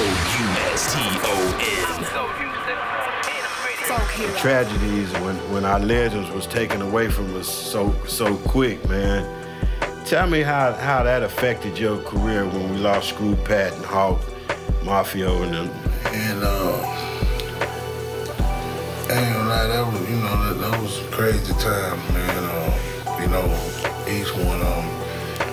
So The tragedies when when our legends was taken away from us so so quick, man. Tell me how how that affected your career when we lost Screw Pat and Hawk, Mafio and them. And uh, I ain't gonna lie, that was you know that, that was a crazy time, man. Uh, you know, each one of them.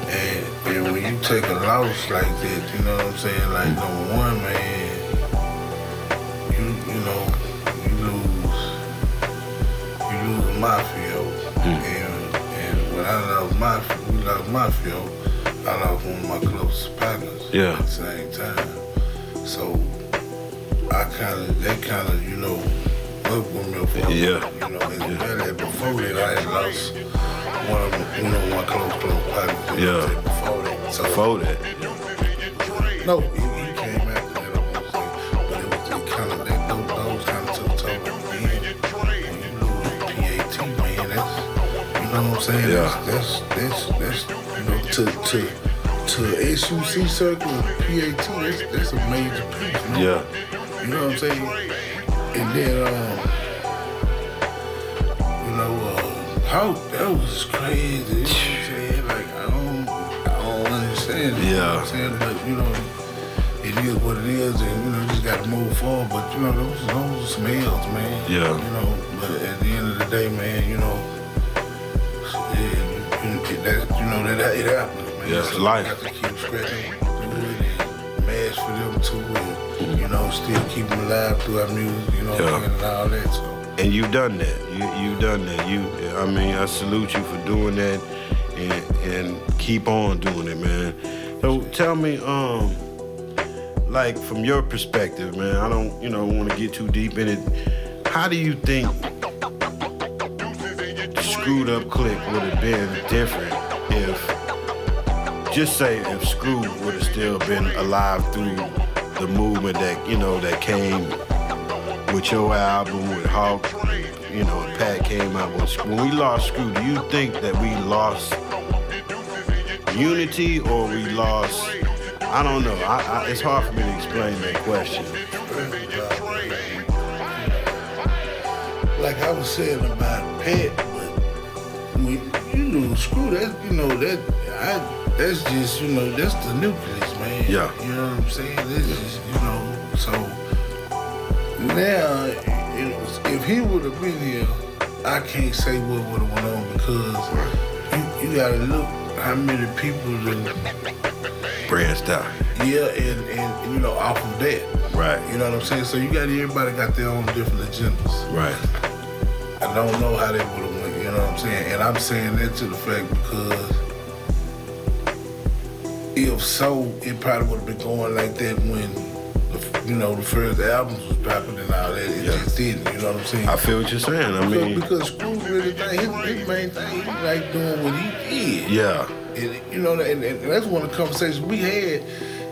And, and when you take a loss like that, you know what I'm saying? Like number one, man, you you know you lose you lose Mafio, mm. and and when I lost Mafio, we lost Mafio, I lost one of my closest partners. Yeah. At the same time, so I kind of they kind of you know with me for Yeah. you know and yeah. before that I had lost one of them, you know my close close partners. Yeah. Before that, so Before that. no, he, he came after that, I won't say. But it was it kind of, that, those, those kind of took toll on me. When you lose PAT, man, that's, you know what I'm saying? Yeah. That's, that's, that's, that's, you know, to, to, to SUC circle, PAT, that's, that's a major piece, man. Yeah. You know what I'm saying? And then, um, how that was crazy. You know what I'm saying? Like, I don't, I don't understand it. You know what I'm saying? But, you know, it is what it is, and, you know, you just got to move forward. But, you know, those, those are some L's, man. Yeah. You know, but at the end of the day, man, you know, yeah, you, you, that, you know, that it happens, man. Yeah, it's so life. You have to keep scratching through it mash for them too, and, you know, still keep them alive through our music, you know, Yeah. and all that, so. And you've done that. You you done that. You I mean I salute you for doing that and and keep on doing it, man. So tell me, um, like from your perspective, man, I don't, you know, want to get too deep in it. How do you think screwed up click would have been different if just say if Screw would have still been alive through the movement that, you know, that came with your album, with Hawk, you know, Pat came out with. When we lost Screw, do you think that we lost unity or we lost? I don't know. I, I, it's hard for me to explain that question. Like I was saying about Pat, but when you know, screw that, you know, that I that's just, you know, that's the nucleus, man. Yeah. You know what I'm saying? That's just, you know, so now it was, if he would have been here, I can't say what would have went on because you, you gotta look how many people that Branched out. yeah, and, and you know, off of that. Right. You know what I'm saying? So you got everybody got their own different agendas. Right. I don't know how they would have went, you know what I'm saying? And I'm saying that to the fact because if so, it probably would have been going like that when you know, the first albums was dropping and all that. It Yeah. just didn't, you know what I'm saying? I feel what you're saying. I because, mean, because Screw really think his, his main thing, he like doing what he did. yeah. And, you know, and, and that's one of the conversations we had.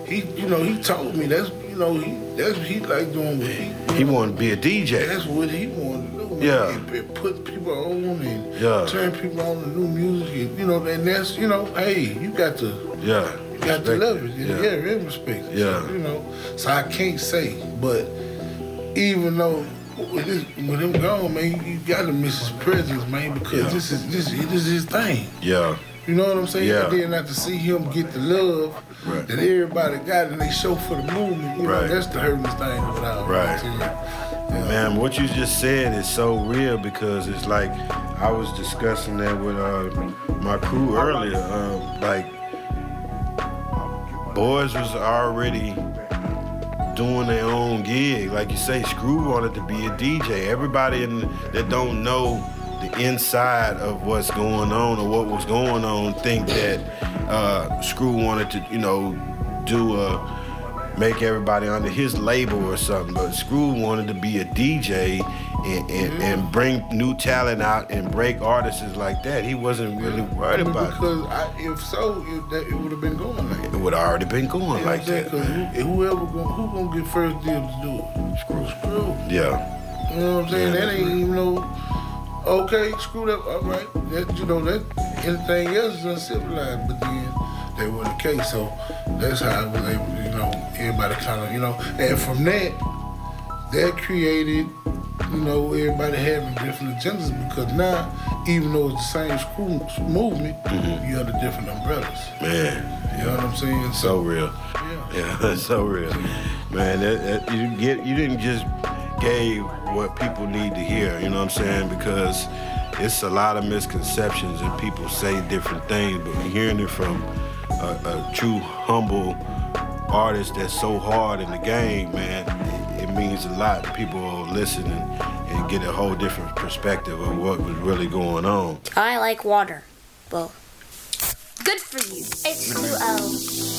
He, you know, he told me that's, you know, he that's what he like doing what he. He wanted to be a DJ. That's what he wanted to do. Yeah. And, and put people on and Yeah. turn people on to new music. And, you know, and that's, you know, hey, you got to, Yeah. You got to love it. Yeah. Yeah, yeah respect. Yeah. You know, so I can't say, but even though with, this, with him gone, man, you got to miss his presence, man, because Yeah. this is this, this is his thing. Yeah. You know what I'm saying? Yeah. And then not to see him get the love Right. that everybody got and they show for the movement, you Right. know, that's the hurtingest thing about it. Right. Yeah. Man, what you just said is so real because it's like I was discussing that with uh, my crew earlier. Um, like, boys was already doing their own gig. Like you say, Screw wanted to be a DJ. Everybody in, that don't know the inside of what's going on or what was going on think that uh, Screw wanted to, you know, do a make everybody under his label or something. But Screw wanted to be a DJ and, and, and bring new talent out and break artists like that. He wasn't really worried about it. because I, if so, it, it would have been going like that. It would have already been going You like that. I'm saying? that. 'Cause man. who, whoever gonna, who gonna get first dibs to do it? Screw, screw. Yeah. You know what I'm saying? Yeah. that ain't even no. Okay, screw that. All right, that you know that anything else is uncivilized, but then they were the case. So that's how I was able, to, you know, everybody kind of, you know, and from that, that created, you know, everybody having different agendas because now, even though it's the same school movement, Mm-hmm. you have the different umbrellas. Man, You know what I'm saying? so real. yeah. Yeah, that's so real, man. That, that, you get you didn't just gave what people need to hear. You know what I'm saying? Because it's a lot of misconceptions and people say different things, but hearing it from a, a true humble artist that's so hard in the game, man, means a lot. People will listen and, and get a whole different perspective of what was really going on. I like water. Well, good for you. H2O.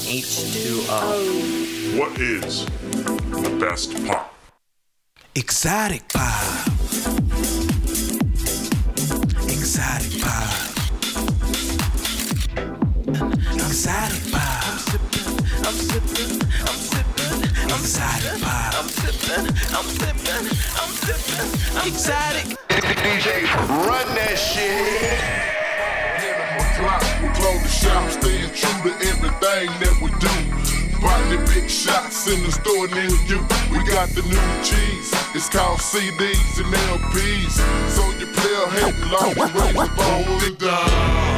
H2O. What is the best pop? Exotic pop. Exotic pop. Sipping, I'm sipping, I'm exotic. DJ, run that shit. Never more drop, we close the shop, staying true to everything that we do. Buy the big shots in the store near you. We got the new cheese. It's called CDs and LPs. So you player hating long the raise the bar. Hold it down.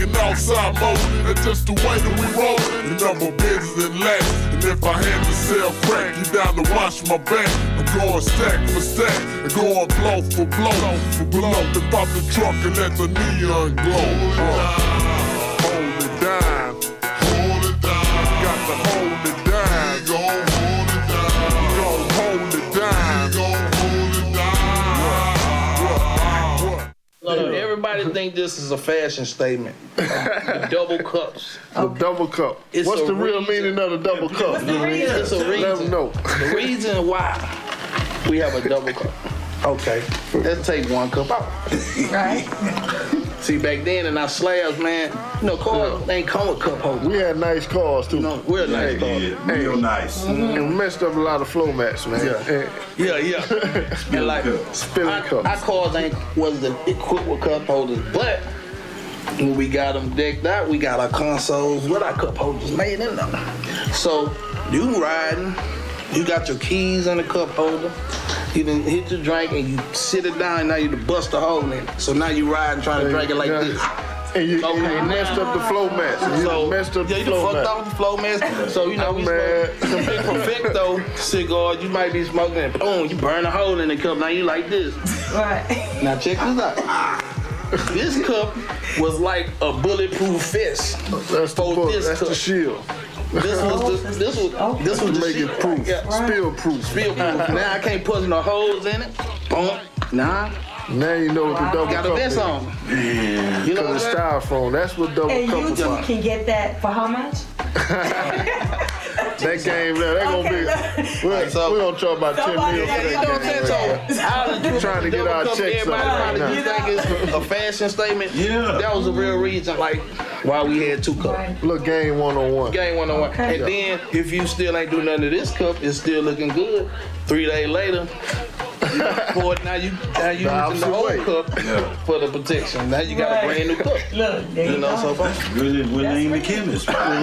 Knocking outside mode. That's just the way that we roll. The number business and last. And if I had to sell crack, you down to watch my back. I'm going stack for stack. I'm going blow for blow for blow. Then pop the trunk and let the neon glow. Uh, everybody think this is a fashion statement. The double cups. The double cup. It's What's the real reason. meaning of the double cup? It's a Let reason. them know. The reason why we have a double cup. Okay, let's take one cup out. Right? See, back then in our slabs, man, you know, cars ain't come with cup holders. We had nice cars too. No, we're nice cars. Yeah, real nice. Mm-hmm. And we messed up a lot of flow mats, man. Yeah. And Yeah, yeah. and like, spilling cups. our cars ain't wasn't equipped with cup holders, but when we got them decked out, we got our consoles with our cup holders made in them. So you riding, you got your keys in the cup holder. You done hit your drink and you sit it down. Now you done bust a hole in it. So now you ride and trying to drink it like this. And you, Okay. and you messed up the flow mats. You So messed up yeah, the you done flow fucked mats. off the flow mats. So you know we Man. smoke some big perfecto cigar. You might be smoking and boom, you burn a hole in the cup. Now you like this. Right. Now check this out. This cup was like a bulletproof vest. That's the for book. this That's cup. the shield. This was the, this was this was the Make it proof. Yeah. Spill proof. Spill proof. Now I can't put no holes in it. Boom. Nah. Now you know what the double Got a cup vest is. on. You know Because what it's I'm styrofoam. That's what double And cup you is about. can get that for how much? That game there, they gonna be. We're, So- we're gonna talk about 10 Somebody- mil for You know that what I'm game. saying? right there. So, how did you Trying to get our checks up right probably now. think it's a fashion statement. Yeah. That was the real reason, like, why we had two cups. Look, game one on one. Game one on one. Okay. And then if you still ain't do nothing to this cup, it's still looking good. Three days later, you pour it, now you now you The using the opposite old way. cup for the protection. Now you got Right. a brand new cup. Look, you, You know, so go. far. Really, really ain't the chemist. I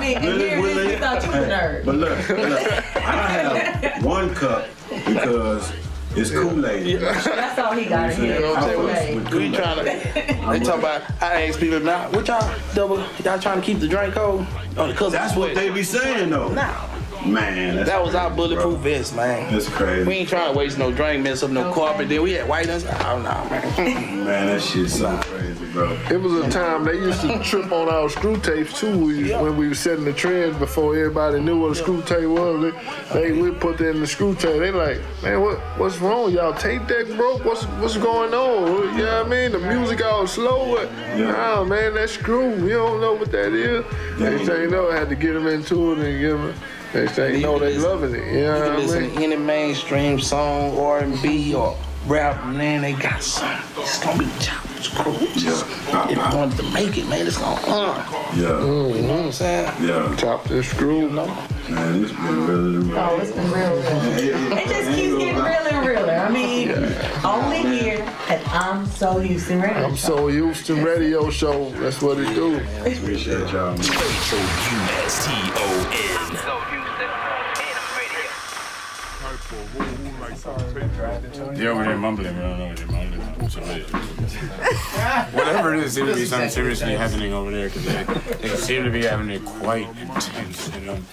mean, and Really, here it is, really? we thought you was nerd. But look, look, I have one cup because it's Kool-Aid. That's all he got in You here. know what I'm saying? Okay. We Kool-Aid. trying to. They talk about. I ask people now, what y'all double? Y'all trying to keep the drink cold? Oh, because That's what they be saying though. Nah, Man, that's that was our crazy, bulletproof bro. vest, man. That's crazy. We ain't trying to waste no drink, mess up no carpet. Then we had white ones. Oh no, man. Man, that shit's so crazy, It was a time they used to trip on our screw tapes too. We, When we were setting the trend before everybody knew what a screw tape was, they, they would put that in the screw tape. They like, man, what what's wrong? Y'all tape deck broke? What's what's going on? You know what I mean? The music all slow. What? Nah, man, that screw. We don't know what that is. Next thing you know, I had to get them into it and give them. They say, you know, they loving it. You You can what I listen mean? to any mainstream song, R&B or rap, man, they got something. It's gonna be chopped screw. Just, If you wanted to make it, man, it's gonna uh. Yeah. You know what I'm saying? Yeah. Chop and screw. Man, it's been really, really. Oh, it's been real, real. It just keeps getting realer and realer. I mean, only here at I'm So Houston Radio. I'm so Houston radio show. That's what it do. Appreciate y'all. man. They're over there mumbling. We don't know what they're mumbling. whatever it is, seems to be something seriously happening over there because they, they seem to be having it quite intense. And um,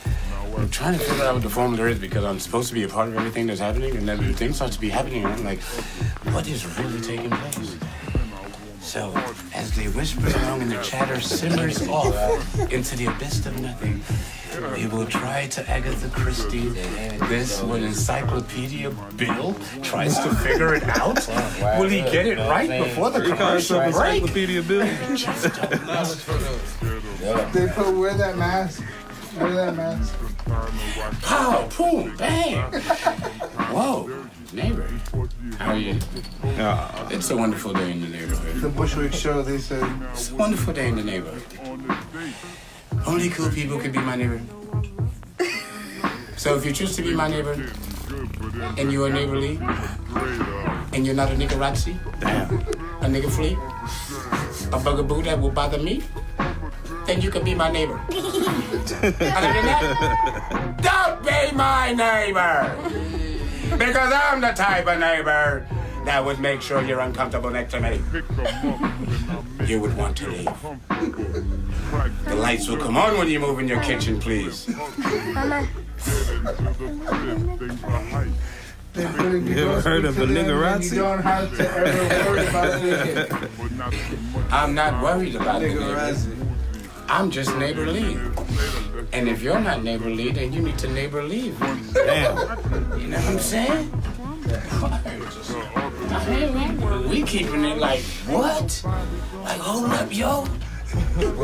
I'm trying to figure out what the formula is because I'm supposed to be a part of everything that's happening, and then the things start to be happening, and I'm like, what is really taking place? So, as they whisper along and their chatter simmers off into the abyss of nothing, we will try to Agatha Christie this when Encyclopedia Bill tries to figure it out. Will he get it right before the commercial break? Encyclopedia Bill. They put wear that mask. Wear that mask. Pow, boom, bang. Whoa, neighbor. How are you? It's a wonderful day in the neighborhood. The Bushwick show, they said. It's a wonderful day in the neighborhood. Only cool people can be my neighbor. So if you choose to be my neighbor, and you are neighborly, and you're not a nigga Razzi, a nigga flea, a bugaboo that will bother me, then you can be my neighbor. Other than that, don't be my neighbor. Because I'm the type of neighbor that would make sure you're uncomfortable next to me. You would want to leave. The lights will come on when you move in your kitchen, please. Mama. They put it You ever heard of a niggerazzi? You don't have to ever worry about it. I'm not worried about the neighbor. I'm just neighbor neighborly. And if you're not neighbor neighborly, then you need to neighbor leave. Damn. You know what I'm saying? I mean, we, we keeping it like, what? Like, hold up, yo.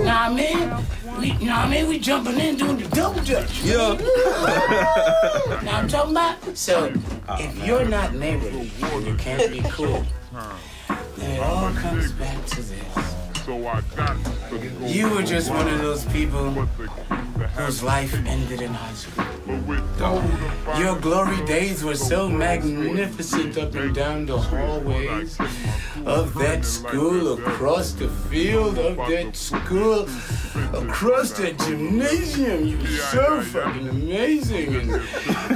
Nah, man. mean, we, you know what I mean? We jumping in doing the double dutch. Yeah. Now I'm talking about. So, if you're not neighborly and you can't be cool, then it all comes back to this. You were just one of those people whose life ended in high school. Your glory days were so magnificent up and down the hallways of that school, across the field of that school, across that gymnasium. You were so fucking amazing. And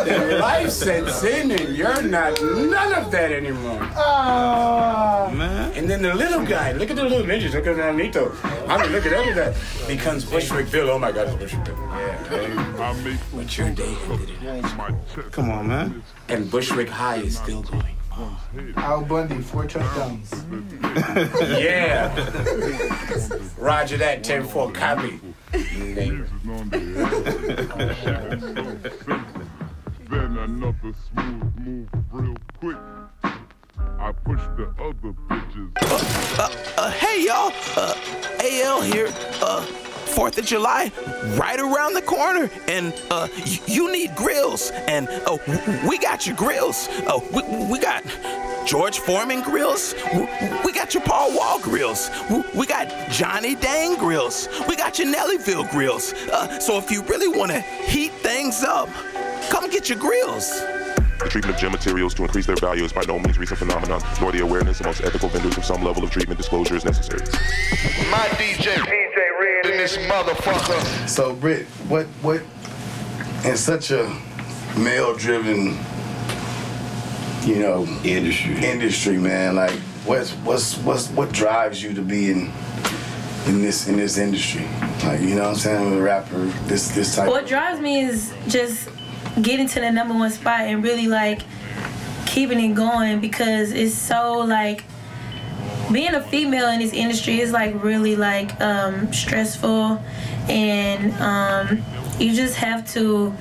then life sets in and you're not none of that anymore. Ah. Man. And then the little guy, look at the little ninjas, look at Nito. I mean, look at every guy. Becomes Bushwick Bill. Oh my God, it's Bushwick Bill. Yeah. But your day ended in. Come on, man. And Bushwick High is still going. Al Bundy, four touchdowns. Yeah. Roger that, 10 4 copy. Neighbor. Then another smooth move real quick. I push the other bitches. Uh, hey y'all, uh, AL here. Uh, Fourth of July, right around the corner, and uh, y- you need grills, and uh, w- we got your grills. Uh, we, we got George Foreman grills. W- We got your Paul Wall grills. W- We got Johnny Dang grills. We got your Nellyville grills. Uh, so if you really want to heat things up, come get your grills. The treatment of gem materials to increase their value is by no means recent phenomenon, nor the awareness amongst ethical vendors of some level of treatment disclosure is necessary. My DJ, DJ Red in this motherfucker. So, Britt, what, what, in such a male-driven, you know, industry, industry, man, like, what's, what's, what's, what drives you to be in, in this, in this industry? Like, you know what I'm saying, a rapper, this, this type. What drives me is just getting to the number one spot and really like keeping it going because it's so like being a female in this industry is like really like um, stressful, and um, you just have to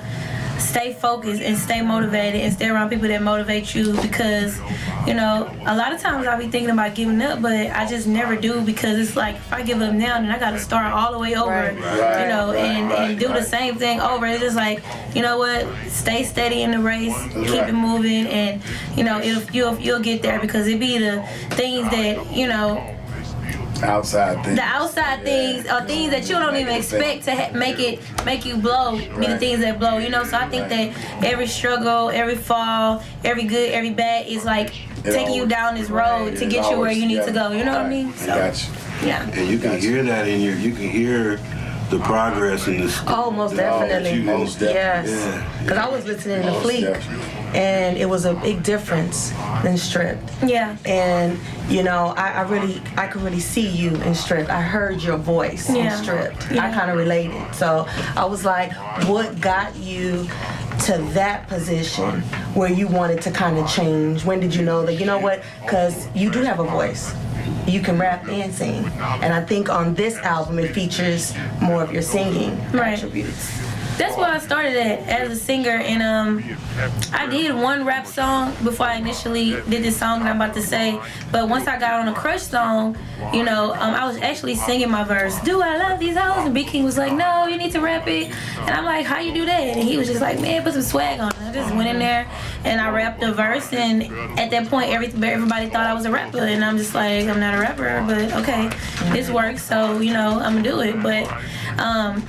stay focused and stay motivated and stay around people that motivate you because you know a lot of times I'll be thinking about giving up but I just never do because it's like if I give up now then I gotta start all the way over Right. you know right, and, and do the same thing over. It's just like you know what? Stay steady in the race keep it moving and you know it'll, you'll, you'll get there because it be the things that you know Outside thing. the outside things are things that you don't even expect to ha- make it make you blow. Be the things that blow you know? So i think that every struggle every fall every good every bad is like It taking you down this road to It get you where you need yeah. to go. You know what i mean? So yeah. And you can hear that in your, you can hear the progress in this. Oh, oh, most definitely. Yes. Yeah. Because I was listening to Most Fleet, definitely. And it was a big difference than stripped. Yeah. And you know, I, I really, I could really see you in stripped. I heard your voice in stripped. Yeah. I kind of related. So I was like, what got you? To that position where you wanted to kind of change. When did you know that you know what? Because you do have a voice. You can rap and sing, and I think on this album it features more of your singing Right. attributes. That's where I started at as a singer, and um, I did one rap song before I initially did this song that I'm about to say. But once I got on a Crush song, you know, um, I was actually singing my verse. Do I love these hoes? And B King was like, No, you need to rap it. And I'm like, How you do that? And he was just like, Man, put some swag on. it." I just went in there and I rapped the verse, and at that point, every, everybody thought I was a rapper, and I'm just like, I'm not a rapper, but okay, this works, so you know, I'm gonna do it. But um,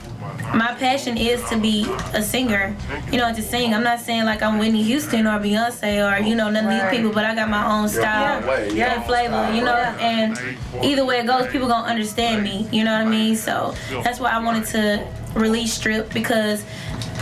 my passion is to be a singer, you know, to sing. I'm not saying like I'm Whitney Houston or Beyonce or you know none of these people, but I got my own style Yeah, and flavor, you know. And either way it goes, people gonna understand me. You know what I mean? So that's why I wanted to release Strip because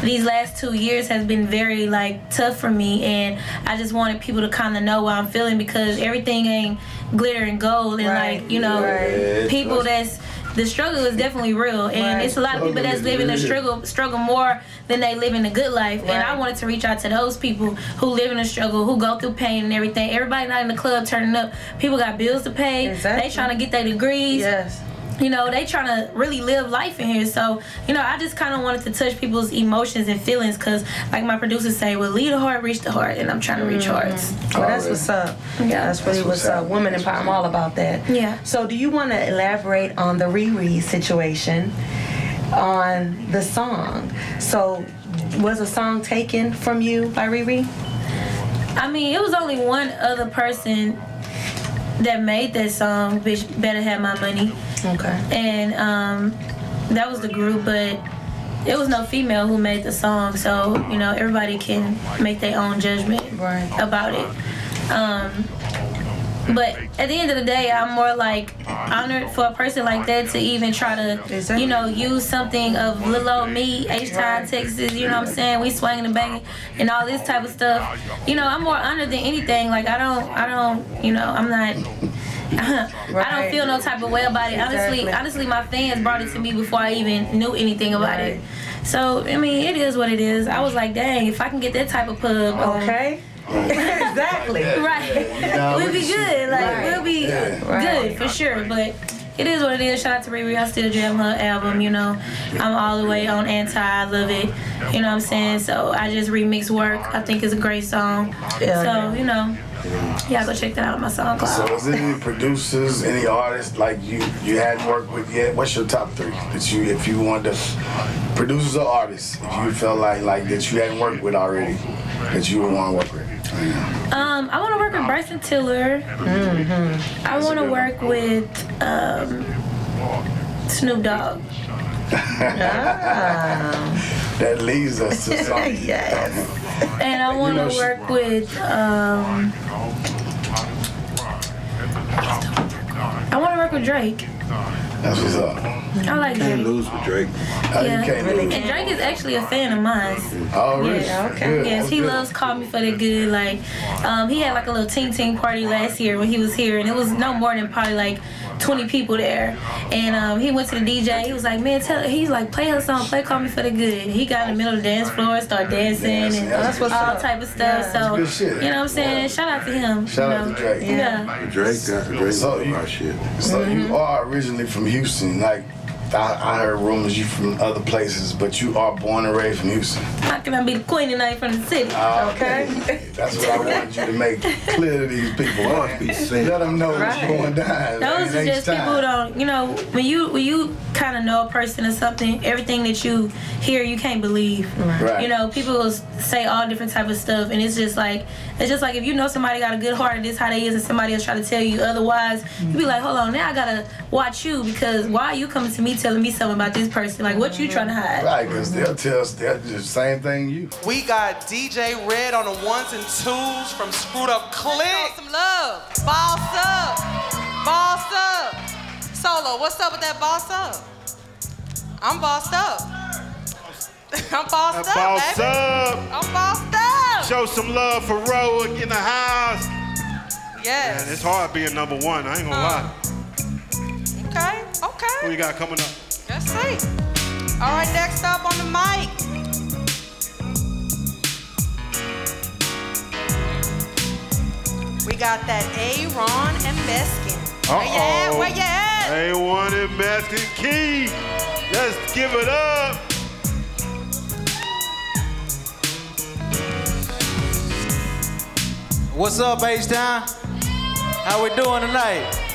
these last two years has been very like tough for me and I just wanted people to kind of know what I'm feeling because everything ain't glitter and gold and like you know Right. people that's the struggle is definitely real and Right. it's a lot of people that's living the struggle struggle more than they live in the good life and I wanted to reach out to those people who live in the struggle who go through pain and everything. Everybody not in the club turning up. People got bills to pay. They trying to get their degrees. Yes you know they trying to really live life in here so you know i just kind of wanted to touch people's emotions and feelings because like my producers say well lead the heart reach the heart and i'm trying to reach mm-hmm. hearts Well, that's what's up. Yeah. that's really what's up. Women empower. I'm all about that. Yeah. So, do you want to elaborate on the Riri situation on the song? So, was a song taken from you by Riri? I mean, it was only one other person that made that song, bitch better have my money. Okay. And um, that was the group, but it was no female who made the song, so you know everybody can make their own judgment about it. Um, but at the end of the day, I'm more like honored for a person like that to even try to, you know, use something of little old me, H Town, Texas. You know what I'm saying? We swinging and banging and all this type of stuff. You know, I'm more honored than anything. Like I don't, I don't, you know, I'm not. I don't feel no type of way about it. Honestly, honestly, my fans brought it to me before I even knew anything about it. So I mean, it is what it is. I was like, dang, if I can get that type of pub, um, okay. exactly. right. Yeah, we'll be we- good. Like Right. we'll be Yeah. good Right. for sure. But it is what it is. Shout out to Riri. I still jam her album. You know, I'm all the way on anti. I love it. You know what I'm saying? So I just remix work. I think it's a great song. Yeah. so you know, yeah, go check that out on my SoundCloud. So, is there any producers, any artists like you you hadn't worked with yet? What's your top three that you, if you wanted to, producers or artists, if you felt like like that you hadn't worked with already, that you would want to work with? Um, I want to work with Bryson Tiller. Mm-hmm. I want to work with um, Snoop Dogg. That leads us to something. yes. And I want to work with. Um, I want to work with Drake. That's what's up. I like Can't Drake. lose with Drake. Yeah. And Drake is actually a fan of mine. Oh, really? Yeah. Okay. Good. Yes, he Good. loves Call Me for the Good. Like, um, he had like a little ting ting party last year when he was here, and it was no more than probably like 20 people there. And um, he went to the DJ. He was like, man, tell he's like, play her song, play Call Me for the Good. He got in the middle of the dance floor, start dancing Dancing, and that's all up. type of stuff. Yeah, so, good shit. you know what I'm saying? Shout out to him. Shout you out know? to Drake. Yeah. Drake got Drake So so you- my shit. So you are originally from Houston, like. I, I heard rumors you from other places, but you are born and raised from Houston. How can I be the queen tonight from the city? Ah, okay. That's what I wanted you to make clear to these people. Let them know what's going down. Those are next just people who don't, you know, when you when you kind of know a person or something, everything that you hear, you can't believe. Right. You know, people will say all different type of stuff, and it's just like it's just like if you know somebody got a good heart and this how they is, and somebody else try to tell you otherwise, you be like, hold on, now I gotta watch you because why are you coming to me telling me something about this person? Like, what you mm-hmm. trying to hide? Right, because they'll mm-hmm. tell us they'll do the same thing you. We got DJ Red on the ones and twos from Screwed Up Click. Some love. Boss up. Boss up. Solo, what's up with that boss up? I'm bossed up. I'm bossed up, Boss baby. up. I'm bossed up. Show some love for Roic in the house. Yes. Man, it's hard being number one. I ain't gonna uh-huh. lie. Okay, okay. Who you got coming up? Let's see. All right, next up on the mic. We got that A-Ron and Meskin. Where you at? Uh-oh. Where you at? A1 and Basket Key. Let's give it up. What's up, H-Town? How we doing tonight?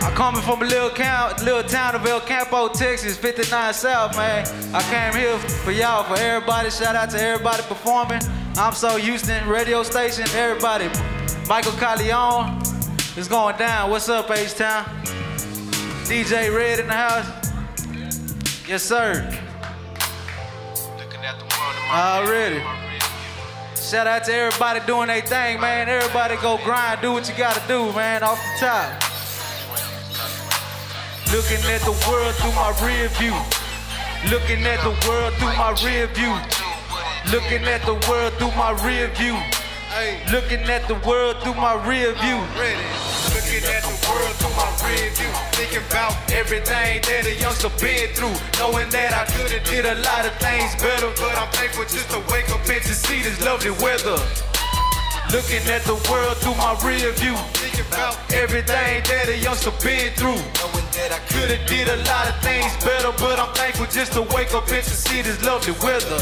I'm coming from a little count, little town of El Campo, Texas, 59 South, man. I came here for y'all, for everybody. Shout out to everybody performing. I'm so Houston radio station, everybody. Michael Corleone is going down. What's up, H-Town? DJ Red in the house. Yes, sir. Already. Shout out to everybody doing their thing, man. Everybody go grind, do what you gotta do, man, off the top. Looking at the world through my rear view. Looking at the world through my rear view. Looking at the world through my rear view. Looking at the world through my rear view. Looking at the world through my rear view. Thinking about everything that a youngster been through. Knowing that I could've did a lot of things better. But I'm thankful just to wake up and to see this lovely weather. Looking at the world through my rear view. Thinking about everything that a youngster been through. Knowing that I could've did a lot of things better. But I'm thankful just to wake up and to see this lovely weather.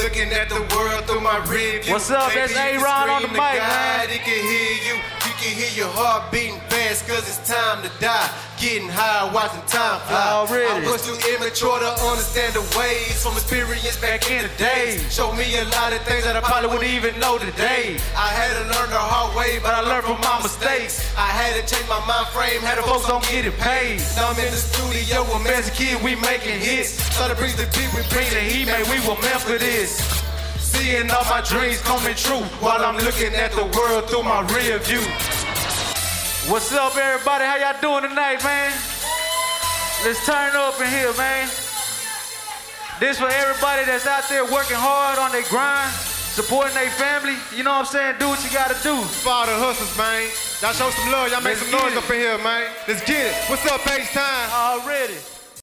Looking at the world through my rear view. What's up? That's A-Ron on the mic, God, man. He can hear you. You can hear your heart beating fast, cause it's time to die. Getting high, watching time fly. Already. I was too immature to understand the ways from experience back in the day. Showed me a lot of things that I probably wouldn't even know today. I had to learn the hard way, but I learned from my mistakes. I had to change my mind frame, had to focus on getting paid. Now I'm in the studio with Magic Kid, we making hits. Started bring the beat, we bring the heat, man, we were meant for this. Seeing all my dreams coming true while I'm looking at the world through my rear view. What's up, everybody? How y'all doing tonight, man? Let's turn up in here, man. This for everybody that's out there working hard on their grind, supporting their family. You know what I'm saying? Do what you gotta do. For all the hustlers, man. Y'all show some love. Y'all make Let's some noise it. up in here, man. Let's get it. What's up, H Time? Already.